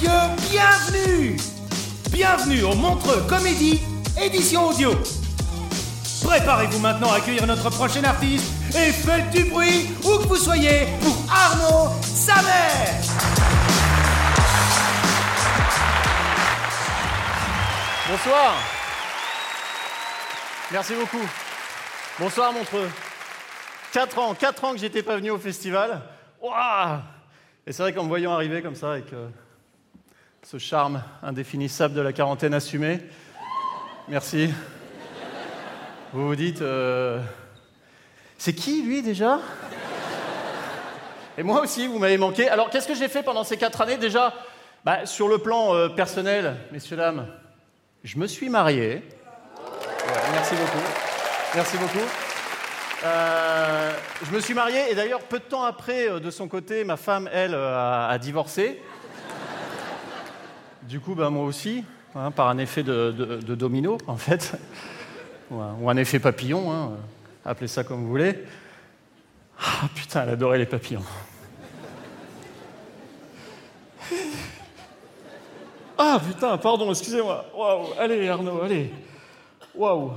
Bienvenue Bienvenue au Montreux Comédie, édition audio. Préparez-vous maintenant à accueillir notre prochain artiste et faites du bruit où que vous soyez pour Arnaud Samer Bonsoir. Merci beaucoup. Bonsoir Montreux. 4 ans, 4 ans que j'étais pas venu au festival. Ouah Et c'est vrai qu'en me voyant arriver comme ça avec ce charme indéfinissable de la quarantaine assumée, merci. Vous vous dites, euh, c'est qui lui déjà? Et moi aussi, vous m'avez manqué. Alors qu'est-ce que j'ai fait pendant ces 4 années? Déjà Bah, Sur le plan euh, personnel, messieurs, dames, je me suis marié. Merci beaucoup. Merci beaucoup. Euh, je me suis marié et d'ailleurs peu de temps après, de son côté, ma femme, elle, a divorcé. Du coup, ben, moi aussi, hein, par un effet de, domino, en fait, ou un, ou un effet papillon, hein, euh, appelez ça comme vous voulez. Ah putain, elle adorait les papillons. Ah putain, pardon, excusez-moi. Waouh, allez Arnaud, allez. Waouh.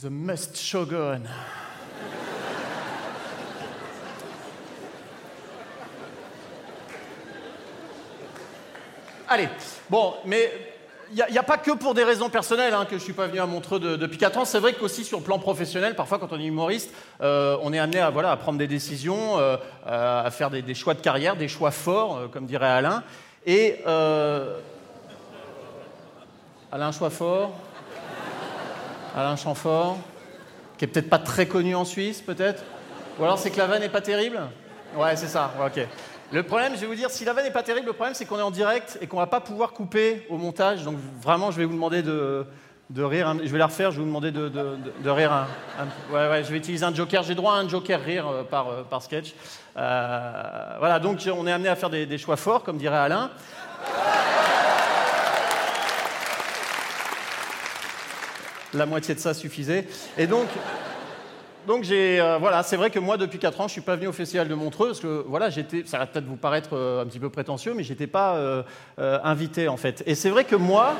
The Must Shogun. Allez, bon, mais il n'y a, pas que pour des raisons personnelles hein, que je ne suis pas venu à Montreux de- depuis 4 ans. C'est vrai qu'aussi sur le plan professionnel, parfois quand on est humoriste, euh, on est amené à, voilà, à prendre des décisions, euh, à faire des, choix de carrière, des choix forts, euh, comme dirait Alain. Et Alain choix fort, Alain Chamfort, qui est peut-être pas très connu en Suisse, peut-être? Ou alors c'est que la vanne n'est pas terrible? Ouais, c'est ça, ok. Le problème, je vais vous dire, si la vanne n'est pas terrible, le problème c'est qu'on est en direct et qu'on va pas pouvoir couper au montage. Donc vraiment, je vais vous demander de, de rire. un- Je vais la refaire, je vais vous demander de, de- de- de rire. Un, un- ouais, ouais, je vais utiliser un joker. J'ai droit à un joker rire euh, par, euh, par sketch. Euh, voilà, donc on est amené à faire des, des choix forts, comme dirait Alain. La moitié de ça suffisait. Et donc, donc j'ai, euh, voilà, c'est vrai que moi, depuis 4 ans, je suis pas venu au festival de Montreux parce que voilà, j'étais, ça va peut-être vous paraître euh, un petit peu prétentieux, mais j'étais pas euh, invité en fait. Et c'est vrai que moi,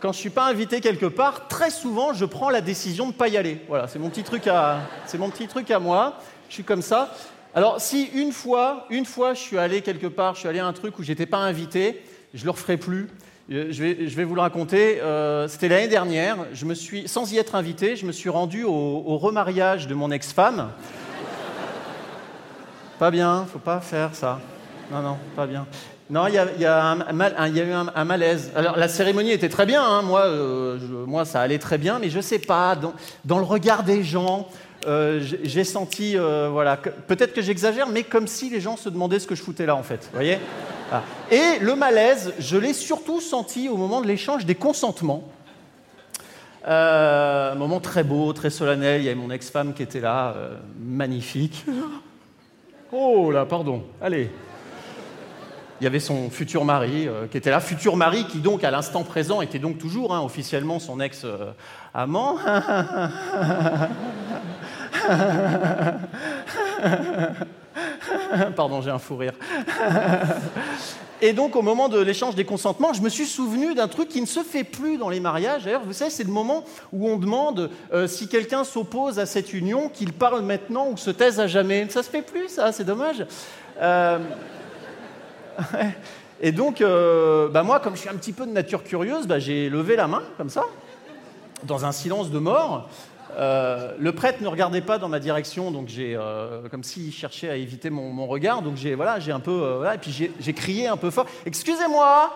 quand je suis pas invité quelque part, très souvent, je prends la décision de pas y aller. Voilà, c'est mon petit truc à, c'est mon petit truc à moi. Je suis comme ça. Alors, si une fois, une fois, je suis allé quelque part, je suis allé à un truc où j'étais pas invité, je le referai plus. Euh, Je vais, vous le raconter. Euh, C'était l'année dernière. Je me suis, sans y être invité, je me suis rendu au, remariage de mon ex-femme. Pas bien, faut pas faire ça. Non, non, pas bien. Non, il y a, eu un, malaise. Alors, la cérémonie était très bien, hein. moi, euh, moi, ça allait très bien, mais je sais pas, dans, le regard des gens, j'ai senti, voilà, peut-être que j'exagère, mais comme si les gens se demandaient ce que je foutais là, en fait. Vous voyez? Voilà. Et le malaise, je l'ai surtout senti au moment de l'échange des consentements. Euh, un moment très beau, très solennel. Il y avait mon ex-femme qui était là, euh, magnifique. Oh là, pardon. Allez. Il y avait son futur mari euh, qui était là, futur mari qui donc à l'instant présent était donc toujours hein, officiellement son ex-amant. Pardon, j'ai un fou rire. Et donc, au moment de l'échange des consentements, je me suis souvenu d'un truc qui ne se fait plus dans les mariages. D'ailleurs, vous savez, c'est le moment où on demande euh, si quelqu'un s'oppose à cette union, qu'il parle maintenant ou se taise à jamais. Ça se fait plus, ça, c'est dommage. Euh, et donc, euh, bah moi, comme je suis un petit peu de nature curieuse, bah, j'ai levé la main, comme ça, dans un silence de mort. Euh, le prêtre ne regardait pas dans ma direction, donc j'ai, euh, comme s'il cherchait à éviter mon, regard, donc j'ai, voilà, j'ai un peu, euh, et puis j'ai, crié un peu fort. Excusez-moi,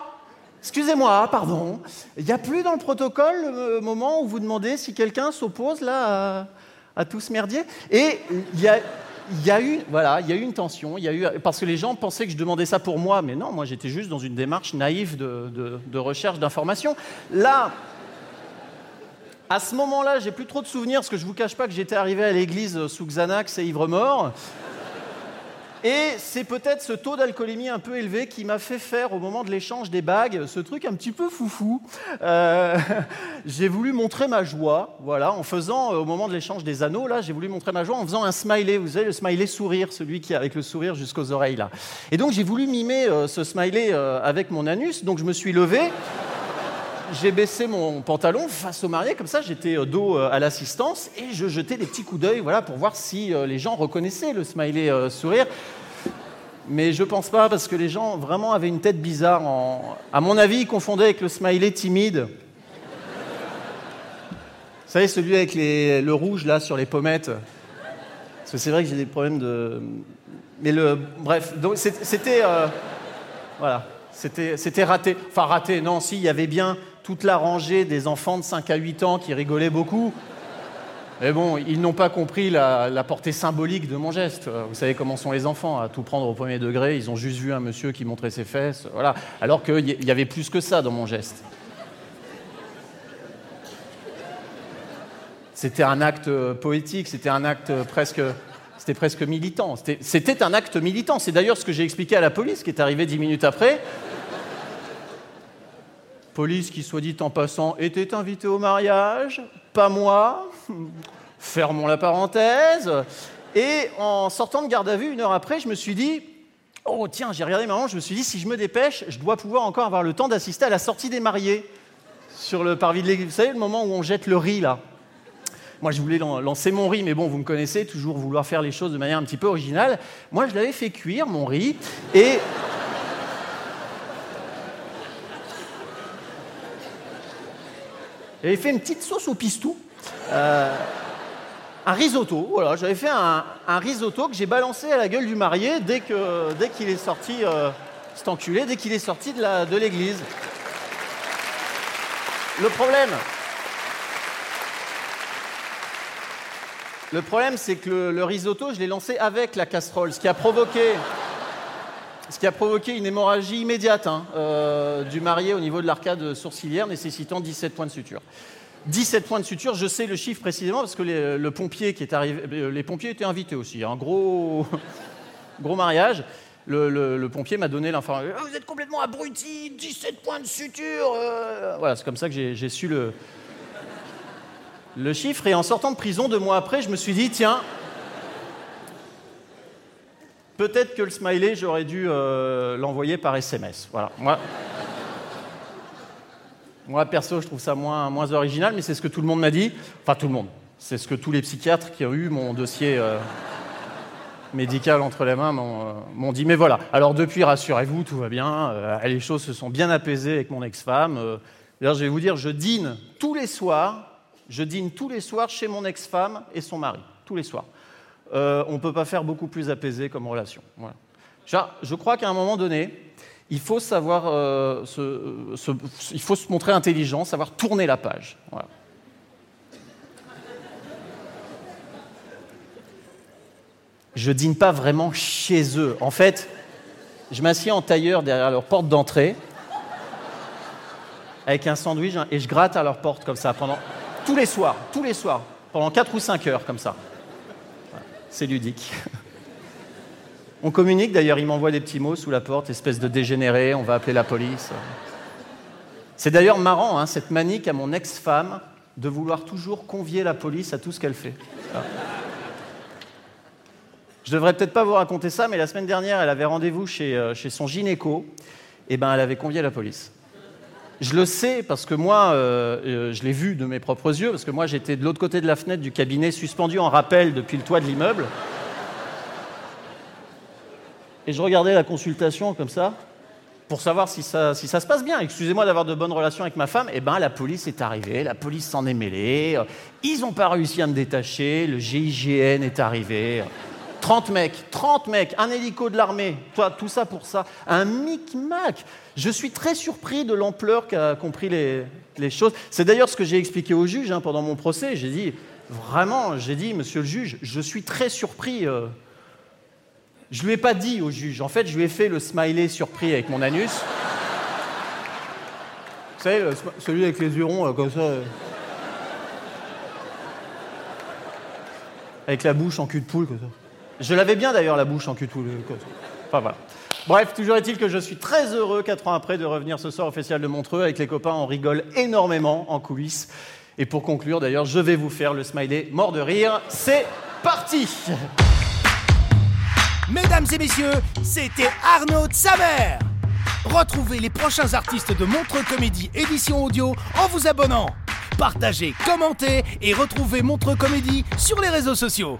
excusez-moi, pardon. Il n'y a plus dans le protocole le moment où vous demandez si quelqu'un s'oppose là à, tout ce merdier? Et il y a, eu, voilà, il y a eu une tension. Il y a eu, parce que les gens pensaient que je demandais ça pour moi, mais non, moi j'étais juste dans une démarche naïve de, de recherche d'informations. Là. À ce moment-là, j'ai plus trop de souvenirs parce que je vous cache pas que j'étais arrivé à l'église sous Xanax et ivre-mort. Et c'est peut-être ce taux d'alcoolémie un peu élevé qui m'a fait faire au moment de l'échange des bagues ce truc un petit peu foufou. Euh, j'ai voulu montrer ma joie, voilà, en faisant euh, au moment de l'échange des anneaux là, j'ai voulu montrer ma joie en faisant un smiley. Vous savez le smiley sourire, celui qui est avec le sourire jusqu'aux oreilles là. Et donc j'ai voulu mimer euh, ce smiley avec mon anus. Donc je me suis levé j'ai baissé mon pantalon face au marié, comme ça j'étais euh, dos euh, à l'assistance et je jetais des petits coups d'œil voilà, pour voir si euh, les gens reconnaissaient le smiley sourire. Mais je pense pas parce que les gens vraiment avaient une tête bizarre. À mon avis, ils confondaient avec le smiley timide. Vous savez, celui avec le rouge là sur les pommettes. Parce que c'est vrai que j'ai des problèmes de. Mais le. Bref, c'était. Voilà. C'était raté. Enfin, raté, non, si, il y avait bien toute la rangée des enfants de 5 à 8 ans qui rigolaient beaucoup. Mais bon, ils n'ont pas compris la, portée symbolique de mon geste. Vous savez comment sont les enfants, à tout prendre au premier degré. Ils ont juste vu un monsieur qui montrait ses fesses, voilà. Alors qu'il y avait plus que ça dans mon geste. C'était un acte poétique, c'était un acte presque, c'était presque militant. C'était un acte militant. C'est d'ailleurs ce que j'ai expliqué à la police, qui est arrivée dix minutes après police qui, soit dit en passant, était invité au mariage, pas moi, fermons la parenthèse. Et en sortant de garde à vue, une heure après, je me suis dit, oh tiens, j'ai regardé maman, je me suis dit, si je me dépêche, je dois pouvoir encore avoir le temps d'assister à la sortie des mariés sur le parvis de l'église. Vous savez, le moment où on jette le riz, là. Moi, je voulais lancer mon riz, mais bon, vous me connaissez, toujours vouloir faire les choses de manière un petit peu originale. Moi, je l'avais fait cuire, mon riz, et... J'avais fait une petite sauce au pistou. Euh, un risotto, voilà, j'avais fait un, risotto que j'ai balancé à la gueule du marié dès qu'il dès est sorti, euh, dès qu'il est sorti de l'église. le problème, le problème, c'est que le, risotto, je l'ai lancé avec la casserole, ce qui a provoqué ce qui a provoqué une hémorragie immédiate hein, euh, du marié au niveau de l'arcade sourcilière, nécessitant 17 points de suture. 17 points de suture, je sais le chiffre précisément parce que les, le pompier qui est arrivé, euh, les pompiers étaient invités aussi, un gros, gros mariage. Le, pompier m'a donné l'information. Ah, vous êtes complètement abruti, 17 points de suture. Euh. Voilà, c'est comme ça que j'ai su le, le chiffre. Et en sortant de prison deux mois après, je me suis dit, tiens, Peut-être que le smiley, j'aurais dû euh, l'envoyer par SMS. Voilà. Moi, perso, je trouve ça moins, moins original, mais c'est ce que tout le monde m'a dit. Enfin, tout le monde. C'est ce que tous les psychiatres qui ont eu mon dossier euh, médical entre les mains euh, m'ont dit. Mais voilà. Alors, depuis, rassurez-vous, tout va bien. les choses se sont bien apaisées avec mon ex-femme. D'ailleurs, je vais vous dire, je dîne tous les soirs. Je dîne tous les soirs chez mon ex-femme et son mari. Tous les soirs. Euh, on ne peut pas faire beaucoup plus apaisé comme relation. Je crois qu'à un moment donné, il faut savoir euh, se, il faut se montrer intelligent, savoir tourner la page. Je dîne pas vraiment chez eux. En fait, je m'assieds en tailleur derrière leur porte d'entrée avec un sandwich et je gratte à leur porte comme ça pendant tous les soirs, tous les soirs, pendant 4 ou 5 heures comme ça c'est ludique. On communique d'ailleurs, il m'envoie des petits mots sous la porte, espèce de dégénéré, on va appeler la police. C'est d'ailleurs marrant, hein, cette manique à mon ex-femme de vouloir toujours convier la police à tout ce qu'elle fait. Je devrais peut-être pas vous raconter ça, mais la semaine dernière, elle avait rendez-vous chez, euh, chez son gynéco. Et ben, elle avait convié la police. Je le sais parce que moi, euh, euh, je l'ai vu de mes propres yeux, parce que moi, j'étais de l'autre côté de la fenêtre du cabinet, suspendu en rappel depuis le toit de l'immeuble. Et je regardais la consultation comme ça, pour savoir si ça, si ça se passe bien. Excusez-moi d'avoir de bonnes relations avec ma femme. Et ben, la police est arrivée, la police s'en est mêlée. Ils n'ont pas réussi à me détacher, le GIGN est arrivé. 30 mecs, 30 mecs, un hélico de l'armée, tout ça pour ça, un micmac. Je suis très surpris de l'ampleur qu'a compris les, choses. C'est d'ailleurs ce que j'ai expliqué au juge hein, pendant mon procès. J'ai dit, vraiment, j'ai dit, monsieur le juge, je suis très surpris. Euh. Je ne lui ai pas dit au juge. En fait, je lui ai fait le smiley surpris avec mon anus. Vous savez, celui avec les yeux comme ça. Avec la bouche en cul de poule, comme ça. Je l'avais bien d'ailleurs la bouche en cul de poule. Enfin voilà. Bref, toujours est-il que je suis très heureux, quatre ans après, de revenir ce soir au Festival de Montreux. Avec les copains, on rigole énormément en coulisses. Et pour conclure, d'ailleurs, je vais vous faire le smiley mort de rire. C'est parti Mesdames et messieurs, c'était Arnaud de Samer. Retrouvez les prochains artistes de Montreux Comédie édition audio en vous abonnant. Partagez, commentez et retrouvez Montreux Comédie sur les réseaux sociaux.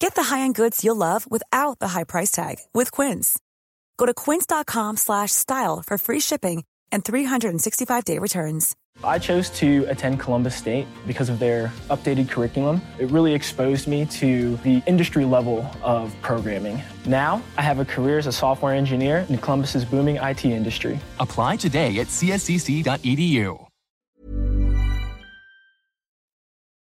Get the high-end goods you'll love without the high price tag with Quince. Go to quince.com/style for free shipping and 365-day returns. I chose to attend Columbus State because of their updated curriculum. It really exposed me to the industry level of programming. Now, I have a career as a software engineer in Columbus's booming IT industry. Apply today at cscc.edu.